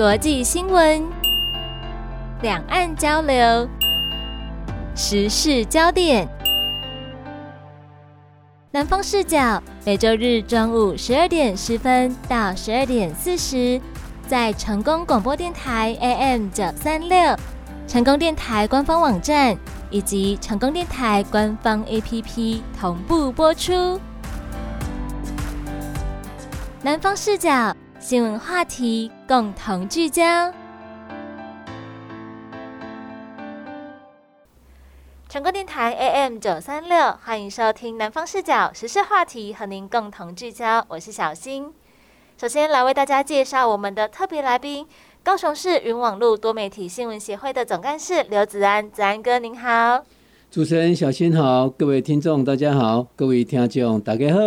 国际新闻、两岸交流、时事焦点。南方视角每周日中午十二点十分到十二点四十，在成功广播电台 AM 九三六、成功电台官方网站以及成功电台官方 APP 同步播出。南方视角新闻话题共同聚焦。成功电台 AM 九三六，欢迎收听南方视角时事话题，和您共同聚焦。我是小新。首先来为大家介绍我们的特别来宾，高雄市云网路多媒体新闻协会的总干事刘子安，子安哥您好。主持人小新好，各位听众大家好，各位听众大家好。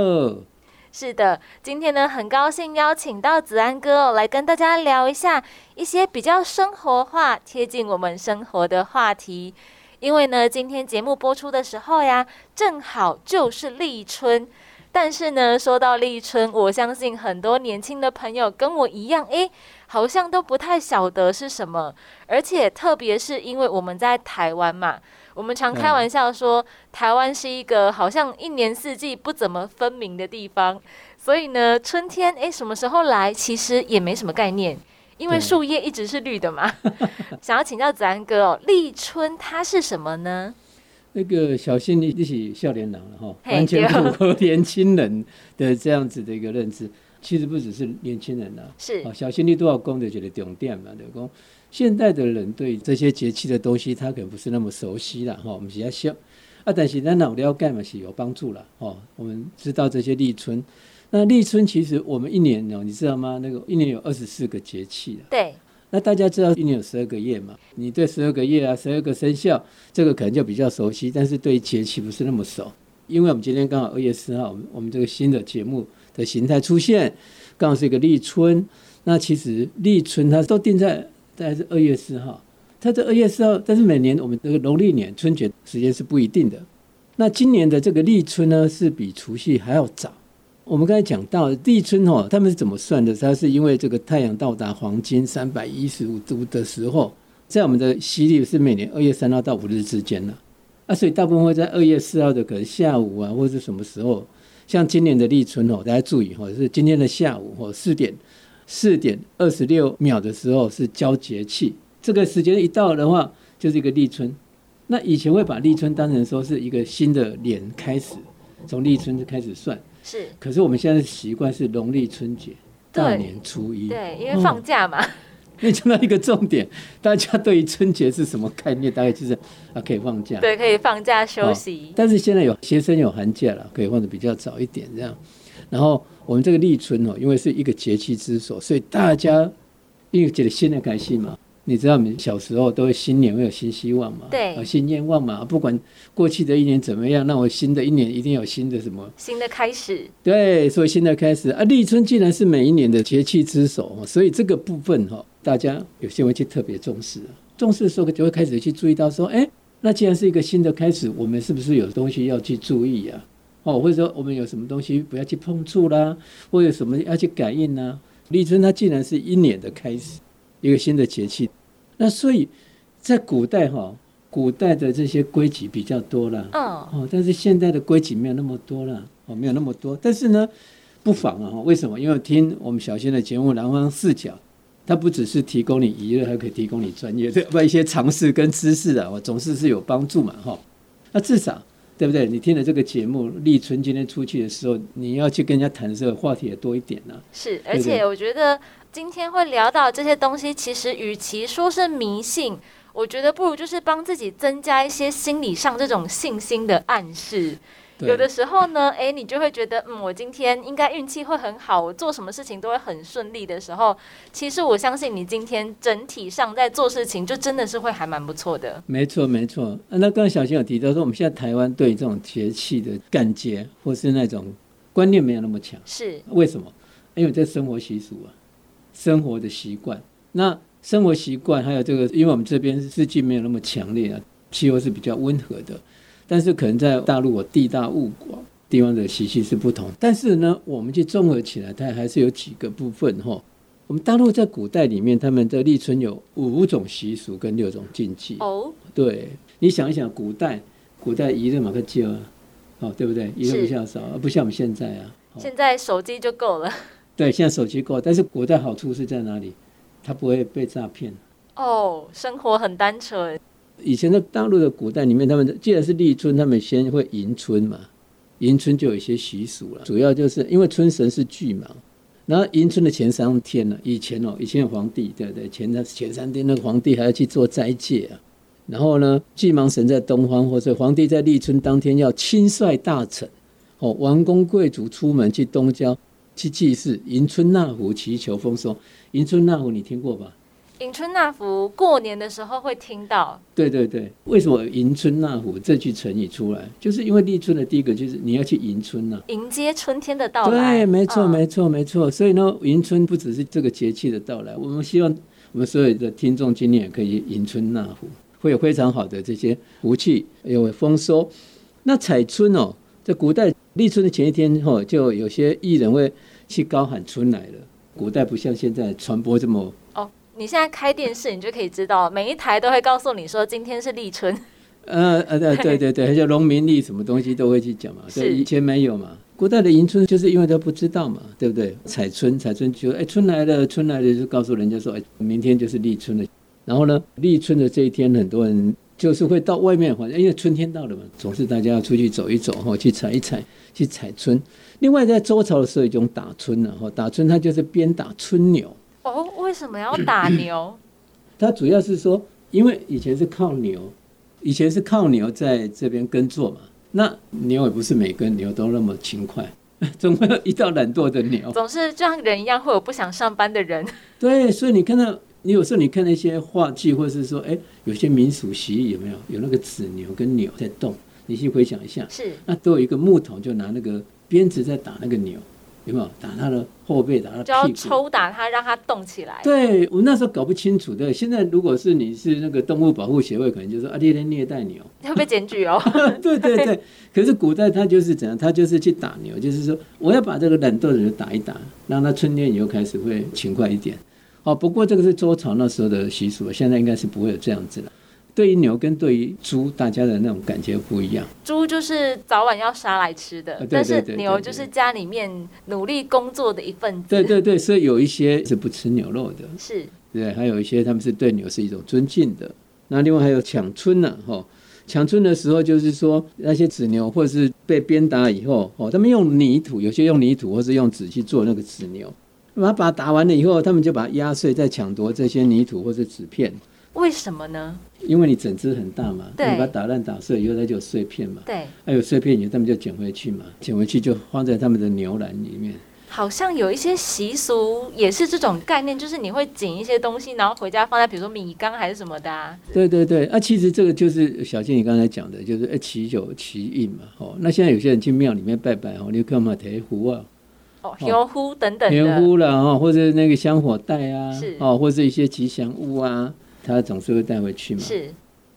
是的，今天呢很高兴邀请到子安哥，来跟大家聊一下一些比较生活化、贴近我们生活的话题。因为呢，今天节目播出的时候呀，正好就是立春。但是呢，说到立春，我相信很多年轻的朋友跟我一样，诶，好像都不太晓得是什么。而且，特别是因为我们在台湾嘛，我们常开玩笑说，台湾是一个好像一年四季不怎么分明的地方。所以呢，春天诶，什么时候来，其实也没什么概念。因为树叶一直是绿的嘛，想要请教子安哥哦，立春它是什么呢？那个小心你一起笑脸郎了哈，完全符合年轻人的这样子的一个认知。其实不只是年轻人呐，是哦小心你都要攻的觉得重点嘛，对不？现代的人对这些节气的东西，他可能不是那么熟悉了哈。我们比较笑啊，但是咱脑了解嘛是有帮助了哦。我们知道这些立春。那立春其实我们一年哦，你知道吗？那个一年有二十四个节气对。那大家知道一年有十二个月嘛？你对十二个月啊，十二个生肖，这个可能就比较熟悉，但是对节气不是那么熟。因为我们今天刚好二月四号，我们我们这个新的节目的形态出现，刚好是一个立春。那其实立春它都定在大概是二月四号，它这二月四号，但是每年我们这个农历年春节时间是不一定的。那今年的这个立春呢，是比除夕还要早。我们刚才讲到立春哦，他们是怎么算的？它是因为这个太阳到达黄金三百一十五度的时候，在我们的西历是每年二月三号到五日之间呢。啊，所以大部分会在二月四号的可能下午啊，或者是什么时候？像今年的立春哦，大家注意哈，是今天的下午或四点四点二十六秒的时候是交节气，这个时间一到的话，就是一个立春。那以前会把立春当成说是一个新的年开始，从立春就开始算。是，可是我们现在习惯是农历春节大年初一，对，因为放假嘛。你讲到一个重点，大家对于春节是什么概念？大概就是啊，可以放假，对，可以放假休息。但是现在有学生有寒假了，可以放的比较早一点这样。然后我们这个立春哦，因为是一个节气之首，所以大家因为觉得新的开心嘛。你知道，我们小时候都会新年会有新希望嘛？对，新愿望嘛。不管过去的一年怎么样，那我新的一年一定有新的什么？新的开始。对，所以新的开始啊，立春既然是每一年的节气之首，所以这个部分哈，大家有些会去特别重视。重视的时候就会开始去注意到说，哎，那既然是一个新的开始，我们是不是有东西要去注意呀？哦，或者说我们有什么东西不要去碰触啦，或者什么要去感应呢？立春它既然是一年的开始。一个新的节气，那所以在古代哈，古代的这些规矩比较多了，哦，但是现代的规矩没有那么多了，哦，没有那么多。但是呢，不妨啊，为什么？因为听我们小新的节目《南方视角》，它不只是提供你娱乐，还可以提供你专业的不一些常识跟知识啊，我总是是有帮助嘛，哈。那至少对不对？你听了这个节目，立春今天出去的时候，你要去跟人家谈这个话题也多一点呢。是，而且我觉得。今天会聊到这些东西，其实与其说是迷信，我觉得不如就是帮自己增加一些心理上这种信心的暗示。有的时候呢，哎，你就会觉得，嗯，我今天应该运气会很好，我做什么事情都会很顺利的时候，其实我相信你今天整体上在做事情，就真的是会还蛮不错的。没错，没错。那刚刚小新有提到说，我们现在台湾对这种节气的感觉或是那种观念没有那么强，是为什么？因为这生活习俗啊。生活的习惯，那生活习惯还有这个，因为我们这边四季没有那么强烈啊，气候是比较温和的，但是可能在大陆，我地大物广，地方的习气是不同。但是呢，我们去综合起来，它还是有几个部分哈。我们大陆在古代里面，他们的立春有五种习俗跟六种禁忌。哦，对，你想一想，古代古代一日马克就啊，哦，对不对？一日不较少，不像我们现在啊。哦现在手机就够了。对，现在手机够，但是古代好处是在哪里？它不会被诈骗。哦，生活很单纯。以前的大陆的古代里面，他们既然是立春，他们先会迎春嘛，迎春就有一些习俗了，主要就是因为春神是巨蟒，然后迎春的前三天呢，以前哦，以前有皇帝，对不对？前那前三天那个皇帝还要去做斋戒啊，然后呢，巨蟒神在东方，或者皇帝在立春当天要亲率大臣，哦，王公贵族出门去东郊去祭祀，迎春纳福，祈求丰收。迎春纳福你听过吧？迎春纳福，过年的时候会听到。对对对，为什么迎春纳福这句成语出来？就是因为立春的第一个就是你要去迎春呐、迎接春天的到来。对，没错，嗯没错，没错。所以呢，迎春不只是这个节气的到来，我们希望我们所有的听众今年也可以迎春纳福，会有非常好的这些福气，有丰收。那采春哦，在古代立春的前一天哦，就有些艺人会去高喊春来了。古代不像现在传播这么哦，你现在开电视，你就可以知道，每一台都会告诉你说今天是立春。呃呃对对对对，而且农民历什么东西都会去讲嘛，是对，以前没有嘛。古代的迎春就是因为他不知道嘛，对不对？采春，采春就哎春来了，春来了就告诉人家说，哎明天就是立春了。然后呢，立春的这一天，很多人就是会到外面，反正因为春天到了嘛，总是大家要出去走一走哈，去采一采，去采春。另外，在周朝的时候，有一种打春呢，哈，打春它就是鞭打春牛。哦，为什么要打牛？它主要是说，因为以前是靠牛，以前是靠牛在这边耕作嘛。那牛也不是每根牛都那么勤快，总会有一到懒惰的牛。总是就像人一样，会有不想上班的人。对，所以你看到，你有时候你看那些话剧，或者是说，哎，有些民俗习艺有没有有那个子牛跟牛在动？你去回想一下，是那都有一个木桶，就拿那个鞭子在打那个牛，有没有？打他的后背，打他就要。抽打他，让他动起来。对我那时候搞不清楚的，现在如果是你是那个动物保护协会，可能就说啊，你在虐待牛。会被检举哦。对对 对，可是古代他就是怎样，他就是去打牛，就是说我要把这个懒惰的牛打一打，让他春天以后开始会勤快一点。哦，不过这个是周朝那时候的习俗，现在应该是不会有这样子了。对于牛跟对于猪，大家的那种感觉不一样。猪就是早晚要杀来吃的，对但是牛就是家里面努力工作的一份子。对对对，所以有一些是不吃牛肉的，是对，还有一些他们是对牛是一种尊敬的。那另外还有抢春呢、哈、抢春的时候就是说那些纸牛或者是被鞭打以后，哦，他们用泥土，有些用泥土或是用纸去做那个纸牛，把它把它打完了以后，他们就把它压碎，再抢夺这些泥土或者纸片，为什么呢？因为你整只很大嘛，你把它打烂打碎以后，它就有碎片嘛，对，还有碎片以后，他们就捡回去嘛，捡回去就放在他们的牛栏里面。好像有一些习俗也是这种概念，就是你会捡一些东西，然后回家放在比如说米缸还是什么的、啊。对对对，啊，其实这个就是小静你刚才讲的，就是哎祈酒祈运嘛，哦，那现在有些人去庙里面拜拜哦，你干嘛，提壶啊，哦，油壶等等提的，壶啦，哦，或者那个香火袋啊是，哦，或者一些吉祥物啊，他总是会带回去嘛。是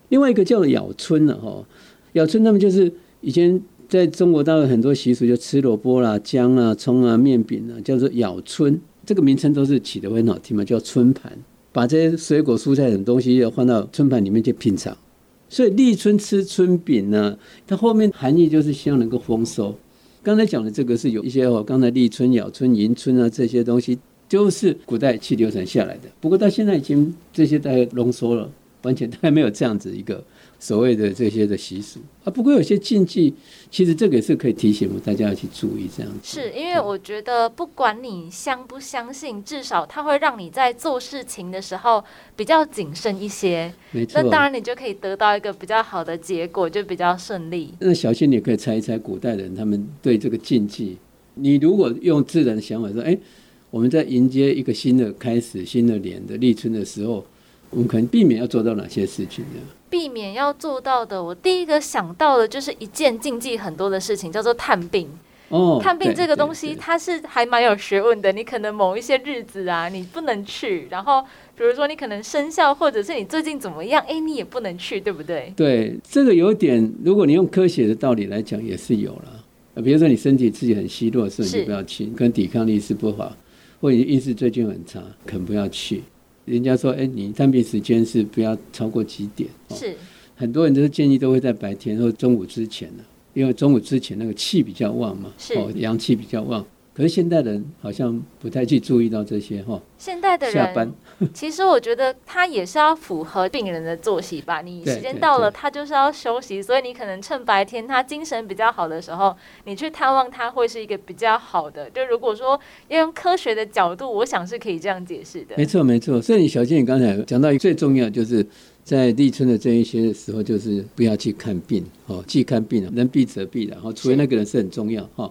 另外一个叫做咬春了哈、哦，咬春他们就是以前在中国大陆很多习俗，就吃萝卜啦、姜啊、葱啊、面饼啊，叫做咬春。这个名称都是起得会很好听嘛，叫春盘。把这些水果、蔬菜等东西要放到春盘里面去品尝。所以立春吃春饼呢，它后面含义就是希望能够丰收。刚才讲的这个是有一些哦，刚才立春、咬春、迎春啊这些东西，就是古代去流传下来的。不过到现在已经这些大概浓缩了。完全大概没有这样子一个所谓的这些的习俗啊。不过有些禁忌，其实这个也是可以提醒大家要去注意这样子。是，因为我觉得不管你相不相信，至少它会让你在做事情的时候比较谨慎一些。没错那。当然，你就可以得到一个比较好的结果，就比较顺利。那小新，你也可以猜一猜古代人他们对这个禁忌。你如果用自然的想法说，哎，我们在迎接一个新的开始、新的年的立春的时候，我们可能避免要做到哪些事情呢？避免要做到的，我第一个想到的就是一件禁忌很多的事情，叫做探病。哦，探病这个东西，它是还蛮有学问的。你可能某一些日子啊，你不能去，然后比如说你可能生肖，或者是你最近怎么样，哎，你也不能去，对不对？对，这个有点，如果你用科学的道理来讲，也是有了。呃比如说你身体自己很虚弱的时候，你就不要去，跟抵抗力是不好，或或者运势最近很差，可能不要去。人家说，哎，你探病时间是不要超过几点？是，很多人都建议都会在白天或中午之前呢，因为中午之前那个气比较旺嘛，哦，阳气比较旺。可是现代人好像不太去注意到这些哈。现代的人下班，其实我觉得他也是要符合病人的作息吧。你时间到了，他就是要休息，所以你可能趁白天他精神比较好的时候，你去探望他会是一个比较好的。就如果说要用科学的角度，我想是可以这样解释的。没错，没错。所以你小健，你刚才讲到最重要，就是在立春的这一些时候，就是不要去看病哦，去看病了，能避则避的。然后，除非那个人是很重要哈。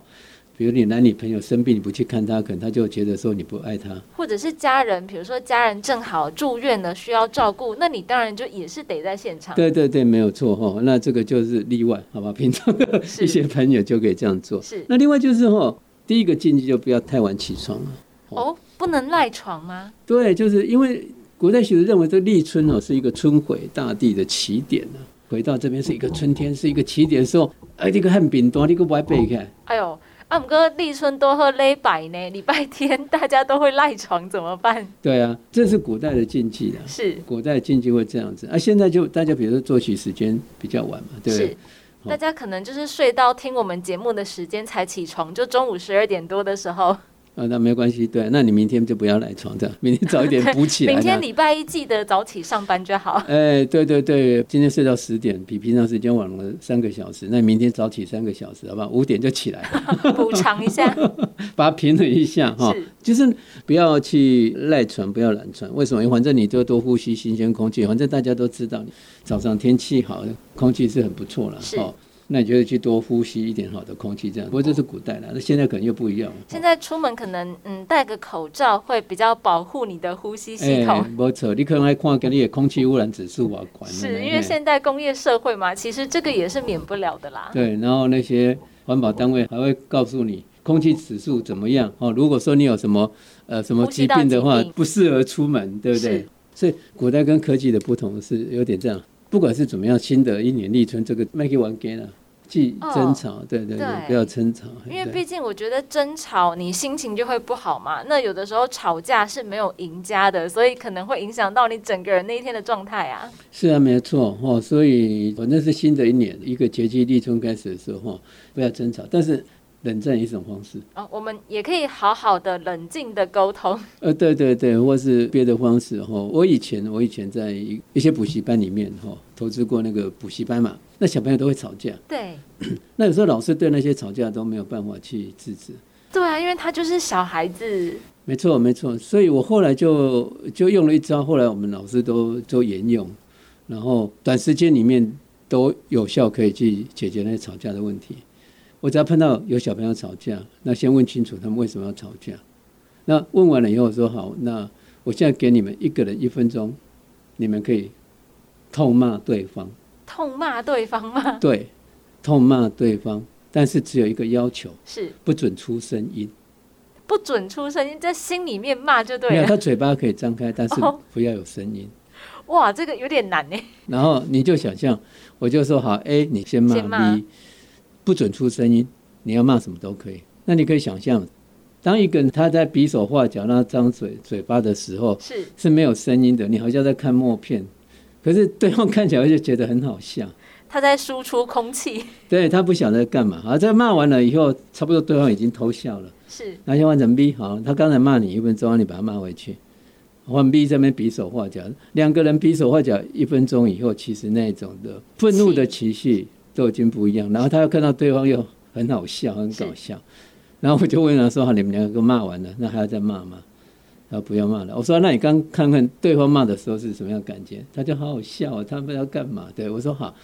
比如你男女朋友生病，你不去看他，可能他就觉得说你不爱他；或者是家人，比如说家人正好住院了，需要照顾，那你当然就也是得在现场。对对对，没有错哈。那这个就是例外，好吧？平常的 一些朋友就可以这样做。是。那另外就是哈，第一个禁忌就不要太晚起床了。哦，不能赖床吗？对，就是因为古代学者认为这立春哦是一个春回大地的起点呢。回到这边是一个春天，是一个起点的时候，哎，这个汉饼多，你个歪背看。哎呦。啊，姆哥，立春多喝勒白呢，礼拜天大家都会赖床，怎么办？对啊，这是古代的禁忌啊。是，古代禁忌会这样子。啊，现在就大家比如说作息时间比较晚嘛，对不对？大家可能就是睡到听我们节目的时间才起床，就中午十二点多的时候。啊，那没关系，对，那你明天就不要赖床这样，明天早一点补起来。明天礼拜一记得早起上班就好。哎，对对对，今天睡到十点，比平常时间晚了三个小时，那明天早起三个小时，好不好？五点就起来，补偿一下，把它平衡一下哈。就是不要去赖床，不要懒床。为什么？因为反正你就多呼吸新鲜空气，反正大家都知道，早上天气好，空气是很不错了。是。那你就去多呼吸一点好的空气，这样。不过这是古代了，那现在可能又不一样。现在出门可能嗯戴个口罩会比较保护你的呼吸系统。没错，你可能还看跟你的空气污染指数啊，管。是因为现代工业社会嘛，其实这个也是免不了的啦。对，然后那些环保单位还会告诉你空气指数怎么样哦。如果说你有什么呃什么疾病的话，不适合出门，对不对？所以古代跟科技的不同是有点这样。不管是怎么样，新的一年立春这个麦克完给了，既争吵，对对对，不要争吵。因为毕竟我觉得争吵，你心情就会不好嘛。那有的时候吵架是没有赢家的，所以可能会影响到你整个人那一天的状态啊。是啊，没错哦。所以反正是新的一年一个节气立春开始的时候，不要争吵，但是。冷战一种方式哦，我们也可以好好的冷静的沟通。呃，对对对，或是别的方式哈。我以前我以前在一一些补习班里面哈，投资过那个补习班嘛，那小朋友都会吵架。对。那有时候老师对那些吵架都没有办法去制止。对啊，因为他就是小孩子。没错没错，所以我后来就就用了一招，后来我们老师都都沿用，然后短时间里面都有效可以去解决那些吵架的问题。我只要碰到有小朋友吵架，那先问清楚他们为什么要吵架。那问完了以后说好，那我现在给你们一个人一分钟，你们可以痛骂对方。痛骂对方吗？对，痛骂对方，但是只有一个要求，是不准出声音。不准出声音，在心里面骂就对了。没有，他嘴巴可以张开，但是不要有声音。哇，这个有点难呢。然后你就想象，我就说好，A 你先骂 B。不准出声音，你要骂什么都可以。那你可以想象，当一个人他在比手画脚、那张嘴嘴巴的时候，是是没有声音的，你好像在看默片，可是对方看起来就觉得很好笑。他在输出空气，对他不晓得干嘛。好，在骂完了以后，差不多对方已经偷笑了。是，那先换成 B，好，他刚才骂你一分钟，你把他骂回去，换 B 这边比手画脚，两个人比手画脚一分钟以后，其实那种的愤怒的情绪。都已经不一样，然后他又看到对方又很好笑，很搞笑，然后我就问他说：“好，你们两个骂完了，那还要再骂吗？”他说：“不要骂了。”我说：“那你刚看看对方骂的时候是什么样感觉？”他就好好笑，他们要干嘛？对我说：“好。”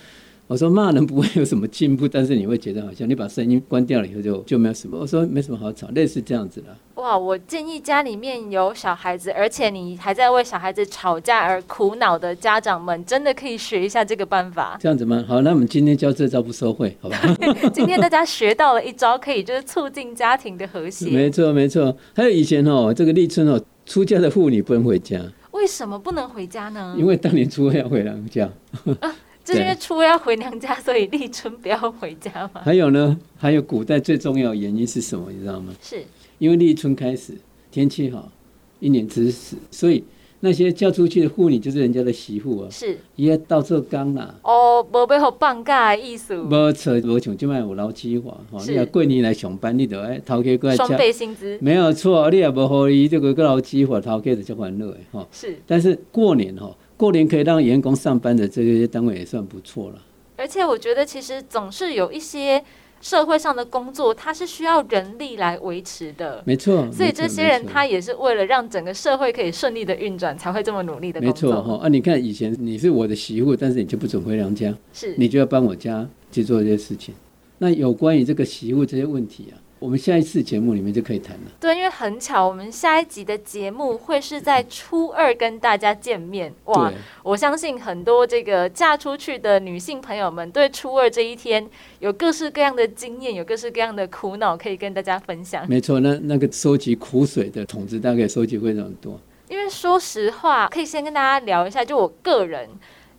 我说骂人不会有什么进步，但是你会觉得好像你把声音关掉了以后就就没有什么。我说没什么好吵，类似这样子的。哇，我建议家里面有小孩子，而且你还在为小孩子吵架而苦恼的家长们，真的可以学一下这个办法。这样子吗？好，那我们今天教这招不收费，好吧？今天大家学到了一招，可以就是促进家庭的和谐。没错，没错。还有以前哦，这个立春哦，出嫁的妇女不能回家。为什么不能回家呢？因为当年初二要回娘家。是因为初要回娘家，所以立春不要回家嘛？还有呢，还有古代最重要的原因是什么？你知道吗？是因为立春开始天气好，一年之始，所以那些嫁出去的妇女就是人家的媳妇啊，是伊要到处讲啦。哦，无要互放假的意思，无错，无像即摆有劳基法吼，是你若过年来上班，你着爱头家过来双，倍薪资没有错，你也无互伊这个个劳基法，头家就足烦恼的吼。是，但是过年吼，过年可以让员工上班的这些单位也算不错了。而且我觉得其实总是有一些社会上的工作，它是需要人力来维持的。没错，所以这些人他也是为了让整个社会可以顺利的运转，才会这么努力的没工作。错哈啊！你看以前你是我的媳妇，但是你就不准回娘家，是，你就要帮我家去做这些事情。那有关于这个媳妇这些问题啊，我们下一次节目里面就可以谈了。对，因为很巧，我们下一集的节目会是在初二跟大家见面。哇，我相信很多这个嫁出去的女性朋友们，对初二这一天有各式各样的经验，有各式各样的苦恼可以跟大家分享。没错。那那个收集苦水的桶子大概收集非常多。因为说实话，可以先跟大家聊一下，就我个人。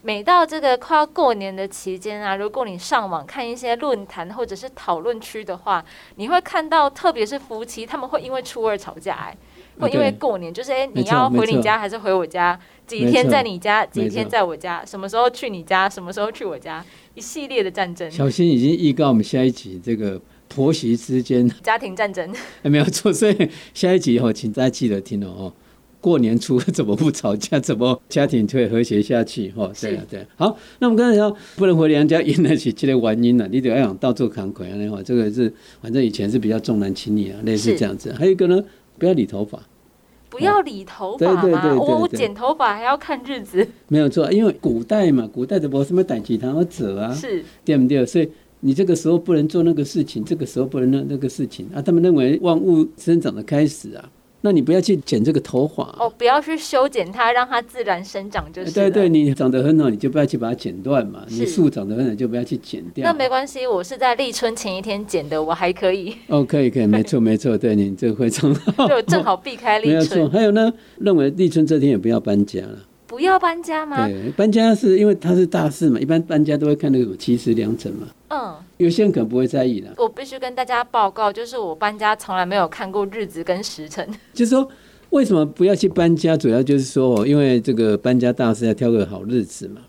每到这个快要过年的期间啊，如果你上网看一些论坛或者是讨论区的话，你会看到，特别是夫妻，他们会因为初二吵架、哎，会因为过年，就是哎、没你要回你家还是回我家？几天在你家，几天在我家？什么时候去你家？什么时候去我家？一系列的战争，小新已经预告我们下一集这个婆媳之间家庭战争。哎没有错，所以下一集哦，请大家记得听哦哦。过年初 怎么不吵架？怎么家庭会和谐下去？哈、哦，对啊，对啊。好，那我们刚才说不能回娘家，原来是这个原因了、你得要想到处扛鬼啊，那话这个是反正以前是比较重男轻女啊，类似这样子。还有一个呢，不要理头发，不要理头发嘛，对对对对我我剪头发还要看日子，没有错，因为古代嘛，古代的博什么代志他要走啊，是对不对？所以你这个时候不能做那个事情，这个时候不能那那个事情啊。他们认为万物生长的开始啊，那你不要去剪这个头发、啊。哦，不要去修剪它，让它自然生长就是。对对，你长得很好，你就不要去把它剪断嘛。你树长得很好，就不要去剪掉。那没关系，我是在立春前一天剪的，我还可以，哦，可以可以，没错没错，对你这个会长好。就正好避开没有错。立春。还有呢，认为立春这天也不要搬家了。不要搬家吗？对，搬家是因为它是大事嘛，一般搬家都会看那个七十良辰嘛。嗯，有些人可能不会在意的，我必须跟大家报告，就是我搬家从来没有看过日子跟时辰。就是说为什么不要去搬家？主要就是说哦，因为这个搬家大事要挑个好日子嘛。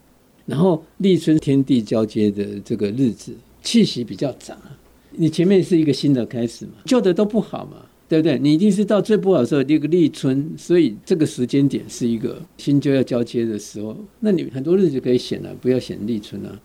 然后立春天地交接的这个日子，气息比较杂，你前面是一个新的开始嘛，旧的都不好嘛。对不对？你一定是到最不好的时候，一个立春，所以这个时间点是一个新旧要交接的时候。那你很多日子可以选了、不要选立春啊。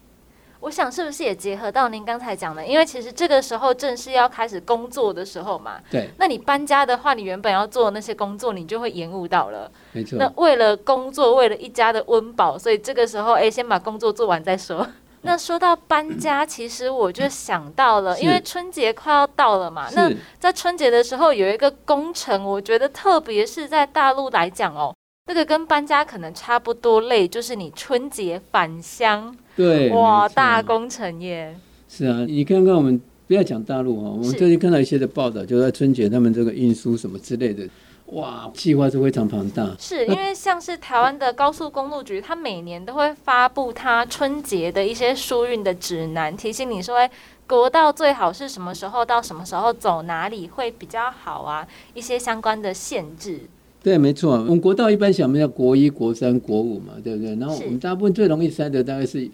我想是不是也结合到您刚才讲的？因为其实这个时候正是要开始工作的时候嘛。对，那你搬家的话，你原本要做的那些工作，你就会延误到了。没错。那为了工作，为了一家的温饱，所以这个时候，哎，先把工作做完再说。那说到搬家，其实我就想到了，因为春节快要到了嘛。那在春节的时候有一个工程，我觉得特别是在大陆来讲哦，那个跟搬家可能差不多累，就是你春节返乡，对，哇，大工程耶！是啊，你看看我们不要讲大陆哈，我们最近看到一些的报道，就在春节他们这个运输什么之类的，哇，计划是非常庞大。是因为像是台湾的高速公路局，它每年都会发布它春节的一些疏运的指南，提醒你说，哎，国道最好是什么时候到什么时候走哪里会比较好啊，一些相关的限制。对，没错，我们国道一般想我们叫国一、国三、国五嘛，对不对？然后我们大部分最容易塞的大概是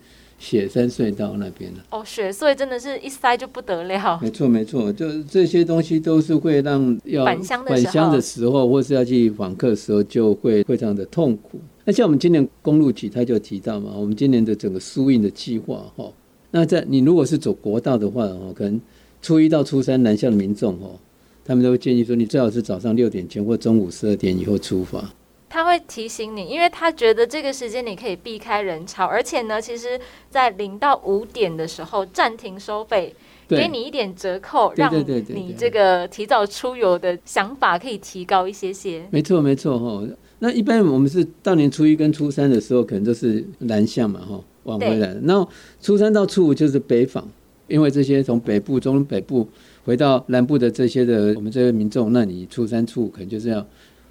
雪山隧道那边了。哦，雪隧真的是一塞就不得了。没错，没错，就这些东西都是会让要返乡的时候返乡的时候，或是要去访客的时候，就会非常的痛苦。那像我们今年公路局他就提到嘛，我们今年的整个疏运的计划哈，那在你如果是走国道的话哦，可能初一到初三南下的民众哦，他们都会建议说，你最好是早上六点前或中午十二点以后出发。他会提醒你，因为他觉得这个时间你可以避开人潮，而且呢，其实，在零到五点的时候暂停收费，给，你一点折扣，让你这个提早出游的想法可以提高一些些。没错没错哈。那一般我们是大年初一跟初三的时候，可能都是南向嘛哈，往回来。然后初三到初五就是北访，因为这些从北部、中北部回到南部的这些的我们这些民众，那你初三、初五可能就是要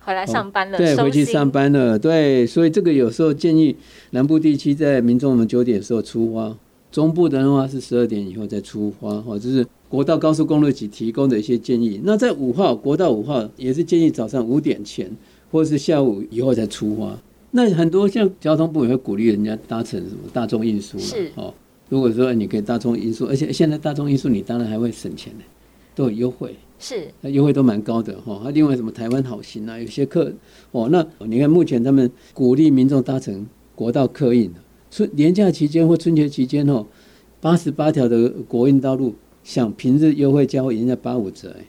回来上班了，对回去上。班了，对，所以这个有时候建议南部地区在民众们九点的时候出发，中部的话是十二点以后再出发，哈，这是国道高速公路局提供的一些建议。那在五号国道五号也是建议早上五点前或者是下午以后再出发。那很多像交通部也会鼓励人家搭乘什么大众运输是了哦。如果说你可以大众运输，而且现在大众运输你当然还会省钱呢，都有优惠。是优惠都蛮高的哈。那另外什么台湾好行啊，有些客哦，那你看目前他们鼓励民众搭乘国道客运，春年假期间或春节期间哦，八十八条的国运道路，想平日优惠价会人家八五折哎，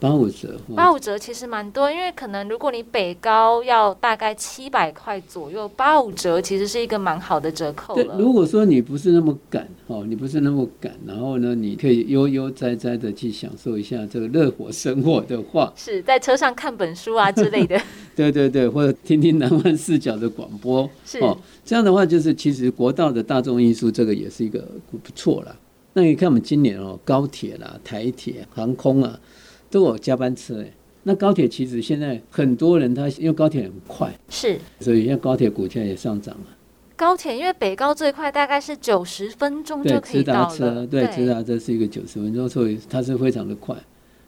八五折，哦八五折其实蛮多，因为可能如果你北高要大概七百块左右，八五折其实是一个蛮好的折扣对，了。如果说你不是那么赶哦，你不是那么赶，然后呢，你可以悠悠哉哉的去享受一下这个热火生活的话，是在车上看本书啊之类的，对对对，或者听听南湾视角的广播，是。哦，这样的话就是其实国道的大众运输这个也是一个不不错啦。那你看我们今年哦，高铁啦、台铁、航空啊都有加班车哎。那高铁其实现在很多人他因为高铁很快，是所以现在高铁股价也上涨了。高铁，因为北高最快大概是九十分钟就，可以到了。车，对，直达车是一个九十分钟，所以它是非常的快。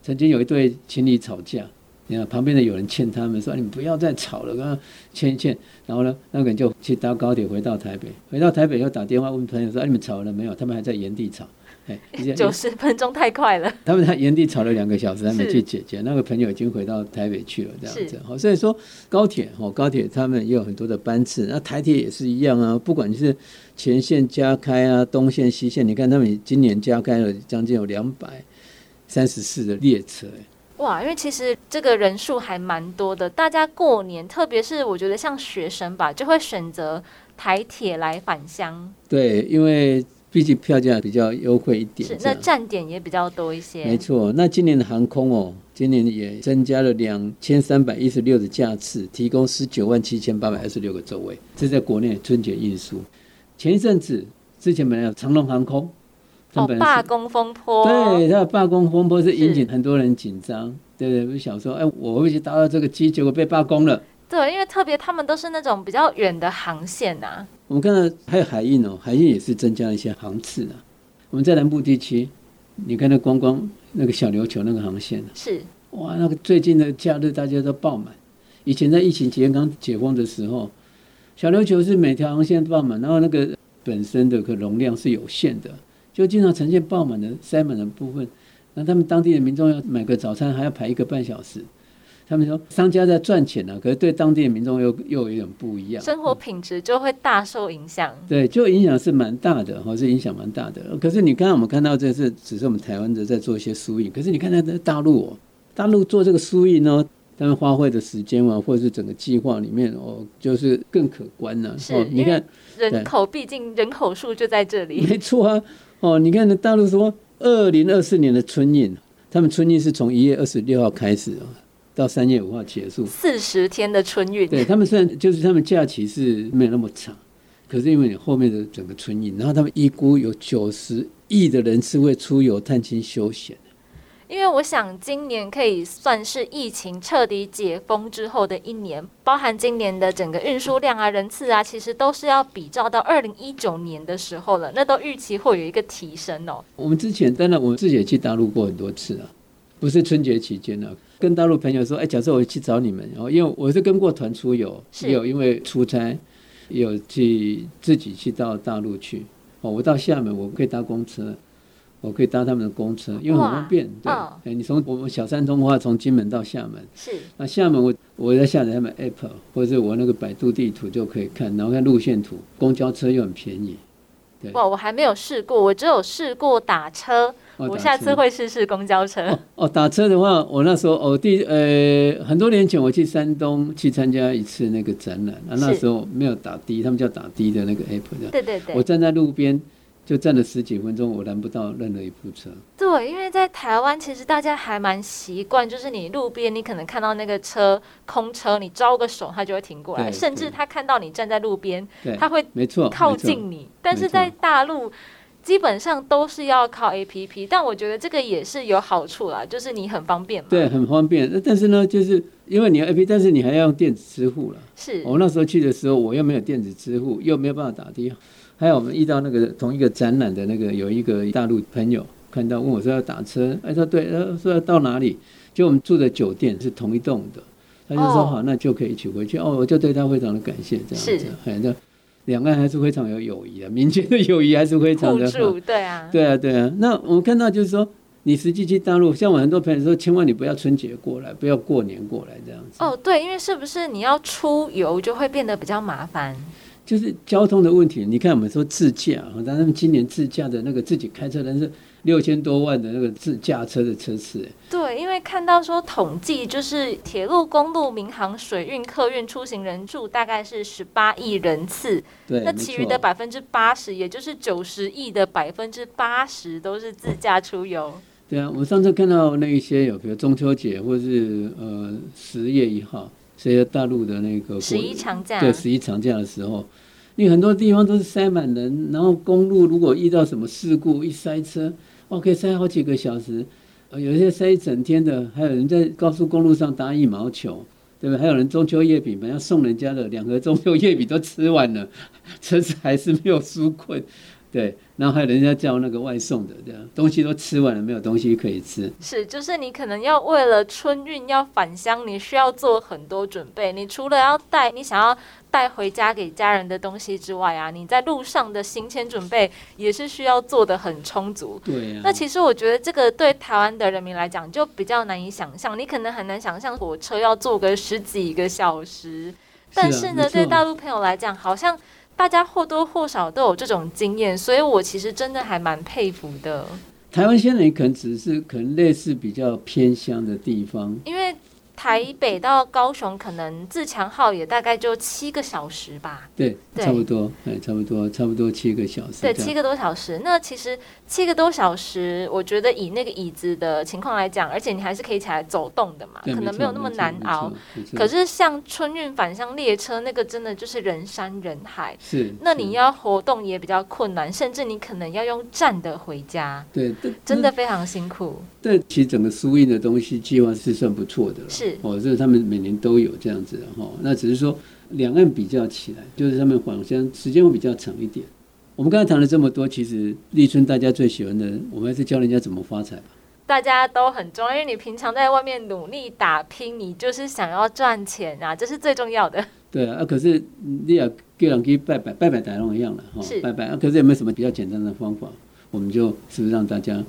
曾经有一对情侣吵架，你看旁边的有人劝他们说：“你们不要再吵了，刚刚劝一劝。”然后呢，那个人就去搭高铁回到台北，回到台北又打电话问朋友说：“啊，你们吵了没有？”他们还在原地吵，九十分钟太快了，他们在原地吵了两个小时，还没去解决。那个朋友已经回到台北去了，这样子。好，所以说高铁哦，高铁他们也有很多的班次，那台铁也是一样啊。不管你是前线加开啊，东线、西线，你看他们今年加开了将近有两百三十四的列车，哎哇！因为其实这个人数还蛮多的，大家过年，特别是我觉得像学生吧，就会选择台铁来返乡，对，因为毕竟票价比较优惠一点是，那。站点也比较多一些。没错，那今年的航空哦，今年也增加了两千三百一十六的架次，提供十九万七千八百二十六个座位，这在国内春节运输。前一阵子之前本来有长龙航空，他哦罢工风波，对，它的罢工风波是引起很多人紧张，对不对？我想说，哎，我会去搭到这个机，结果被罢工了。对，因为特别他们都是那种比较远的航线啊呐、我们看到还有海运哦，海运也是增加了一些航次啊。我们在南部地区，你看那观光那个小琉球那个航线，是哇，那个最近的假日大家都爆满。以前在疫情期间刚解封的时候，小琉球是每条航线爆满，然后那个本身的可容量是有限的，就经常呈现爆满的塞满的部分。那他们当地的民众要买个早餐还要排一个半小时。他们说商家在赚钱呢、可是对当地的民众又又有一点不一样。生活品质就会大受影响。对，就影响是蛮大的哈，是影响蛮大的。可是你刚刚我们看到这是只是我们台湾的在做一些输赢，可是你看在大陆哦，大陆做这个输赢呢，他们花费的时间啊，或者是整个计划里面哦，就是更可观了、是哦。你看，人口毕竟人口数就在这里，没错啊，哦，你看大陆说二零二四年的春运，他们春运是从一月二十六号开始哦，到三月五号结束。四十天的春运，对他们虽然就是他们假期是没有那么长，可是因为你后面的整个春运，然后他们预估有九十亿的人次会出游探亲休闲。因为我想今年可以算是疫情彻底解封之后的一年，包含今年的整个运输量啊、人次啊，其实都是要比照到二零一九年的时候了，那都预期会有一个提升哦。我们之前当然我们自己也去大陆过很多次啊，不是春节期间啊，跟大陆朋友说，哎，假设我去找你们，然后因为我是跟过团出游，有因为出差，有去自己去到大陆去。哦，我到厦门，我可以搭公车，我可以搭他们的公车，因为很方便。对，嗯哎，你从我们小三通的话，从金门到厦门。是那厦门我我在下载他们 App 或者是我那个百度地图就可以看，然后看路线图，公交车又很便宜。对哇，我还没有试过，我只有试过打车，哦我下次会试试公交车。哦哦，打车的话，我那时候哦第呃很多年前我去山东去参加一次那个展览，啊那时候没有打的，他们叫打的的那个 app 的，对对对我，站在路边就站了十几分钟，我拦不到任何一部车。对，因为在台湾，其实大家还蛮习惯，就是你路边你可能看到那个车空车，你招个手，它就会停过来，甚至他看到你站在路边，对，他会没错，靠近你。但是在大陆，基本上都是要靠 A P P，但我觉得这个也是有好处啦，就是你很方便嘛。对，很方便。那但是呢，就是因为你要 app，但是你还要用电子支付了。是我那时候去的时候，我又没有电子支付，又没有办法打的。还有我们遇到那个同一个展览的那个有一个大陆朋友，看到问我说要打车，哎说对，他说要到哪里？就我们住的酒店是同一栋的，他就说哦好，那就可以一起回去。哦，我就对他非常的感谢，这样子，哎，那两岸还是非常有友谊的，民间的友谊还是非常互的好。助，对啊，对啊，对啊。那我们看到就是说，你实际去大陆，像我很多朋友说，千万你不要春节过来，不要过年过来这样子。哦，对，因为是不是你要出游就会变得比较麻烦？就是交通的问题。你看我们说自驾啊，但他们今年自驾的那个自己开车的人是六千多万的那个自驾车的车次，哎对，因为看到说统计，就是铁路、公路、民航、水运、客运出行人数大概是十八亿人次，对，那其余的百分之八十，也就是九十亿的百分之八十都是自驾出游。对啊，我上次看到那一些有，比如中秋节或是呃十月一号，这些大陆的那个十一长假，对十一长假的时候，因为很多地方都是塞满人，然后公路如果遇到什么事故，一塞车，哇，可以塞好几个小时，呃，有些塞一整天的，还有人在高速公路上打羽毛球。对不对？还有人中秋月饼本来要送人家的两盒中秋月饼都吃完了，车子还是没有纾困，对。然后还有人家叫那个外送的，这样东西都吃完了，没有东西可以吃。是，就是你可能要为了春运要返乡，你需要做很多准备。你除了要带你想要带回家给家人的东西之外啊，你在路上的行前准备也是需要做的很充足。对呀、那其实我觉得这个对台湾的人民来讲就比较难以想象，你可能很难想象火车要坐个十几个小时，但是呢，啊对大陆朋友来讲，好像大家或多或少都有这种经验，所以我其实真的还蛮佩服的，台湾现在可能只是可能类似比较偏乡的地方，因为。台北到高雄可能自强号也大概就七个小时吧，对，对差不多，哎，差不多，差不多七个小时这对，样。七个多小时。那其实七个多小时，我觉得以那个椅子的情况来讲，而且你还是可以起来走动的嘛，可能没有那么难熬。。可是像春运返乡列车那个，真的就是人山人海，是，那你要活动也比较困难，甚至你可能要用站的回家，对，这真的非常辛苦。这其实整个输运的东西计划是算不错的了。是哦，这是他们每年都有这样子的哈、那只是说两岸比较起来，就是他们返乡时间会比较长一点。我们刚才谈了这么多，其实立春大家最喜欢的，我们还是教人家怎么发财吧。大家都很重要，因为你平常在外面努力打拼，你就是想要赚钱啊，这是最重要的。对啊，啊可是你也叫人给拜拜，拜拜大龙一样了哈，拜拜啊。可是有没有什么比较简单的方法？我们就是不是让大家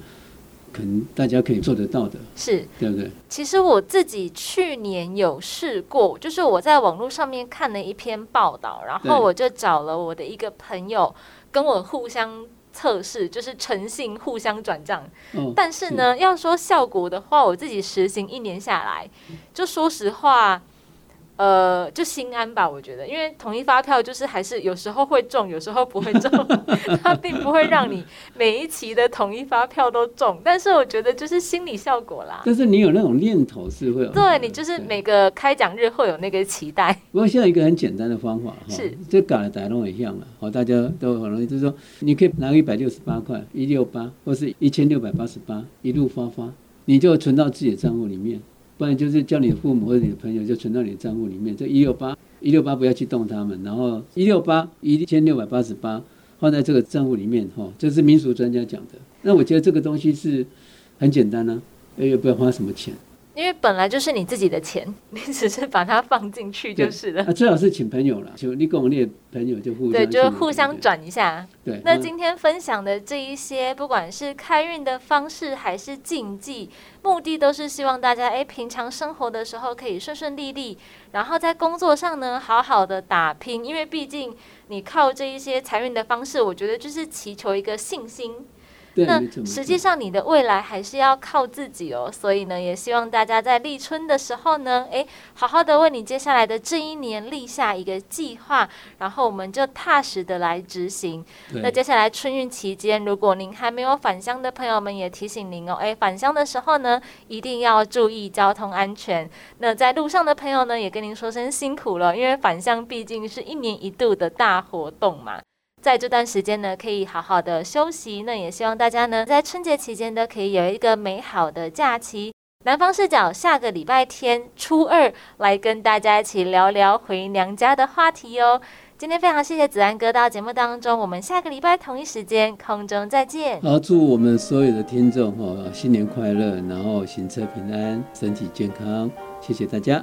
可能大家可以做得到的，是，对不对？其实我自己去年有试过，就是我在网络上面看了一篇报道，然后我就找了我的一个朋友跟我互相测试，就是诚信互相转账。哦，但是呢，要说效果的话，我自己实行一年下来，就说实话，呃，就心安吧。我觉得，因为统一发票就是还是有时候会中，有时候不会中，它并不会让你每一期的统一发票都中。但是我觉得就是心理效果啦。但是你有那种念头是会有，对你就是每个开奖日会有那个期待，不过现在一个很简单的方法哈，是这搞了大龙也一样了，好，大家都很容易，就是说你可以拿一百六十八块，一六八或是一千六百八十八一路发发，你就存到自己的账户里面，不然就是叫你父母或者你的朋友就存到你的账户里面，这一六八一六八不要去动他们，然后一六八一千六百八十八放在这个账户里面哈，这是民俗专家讲的。那我觉得这个东西是很简单呢、啊，又不要花什么钱。因为本来就是你自己的钱，你只是把它放进去就是了。啊，最好是请朋友了，就你跟我那朋友就互相对，就是互相转一下。对。那今天分享的这一些，不管是开运的方式还是禁忌，目的都是希望大家哎，平常生活的时候可以顺顺利利，然后在工作上呢好好的打拼，因为毕竟你靠这一些财运的方式，我觉得就是祈求一个信心。那实际上你的未来还是要靠自己哦，所以呢，也希望大家在立春的时候呢，诶，好好的为你接下来的这一年立下一个计划，然后我们就踏实的来执行。那接下来春运期间，如果您还没有返乡的朋友们，也提醒您哦，诶，返乡的时候呢，一定要注意交通安全。那在路上的朋友呢，也跟您说声辛苦了，因为返乡毕竟是一年一度的大活动嘛。在这段时间呢，可以好好的休息。那也希望大家呢，在春节期间呢，可以有一个美好的假期。南方视角下个礼拜天初二来跟大家一起聊聊回娘家的话题哦。今天非常谢谢子安哥到节目当中，我们下个礼拜同一时间空中再见。好，祝我们所有的听众哈新年快乐，然后行车平安，身体健康，谢谢大家。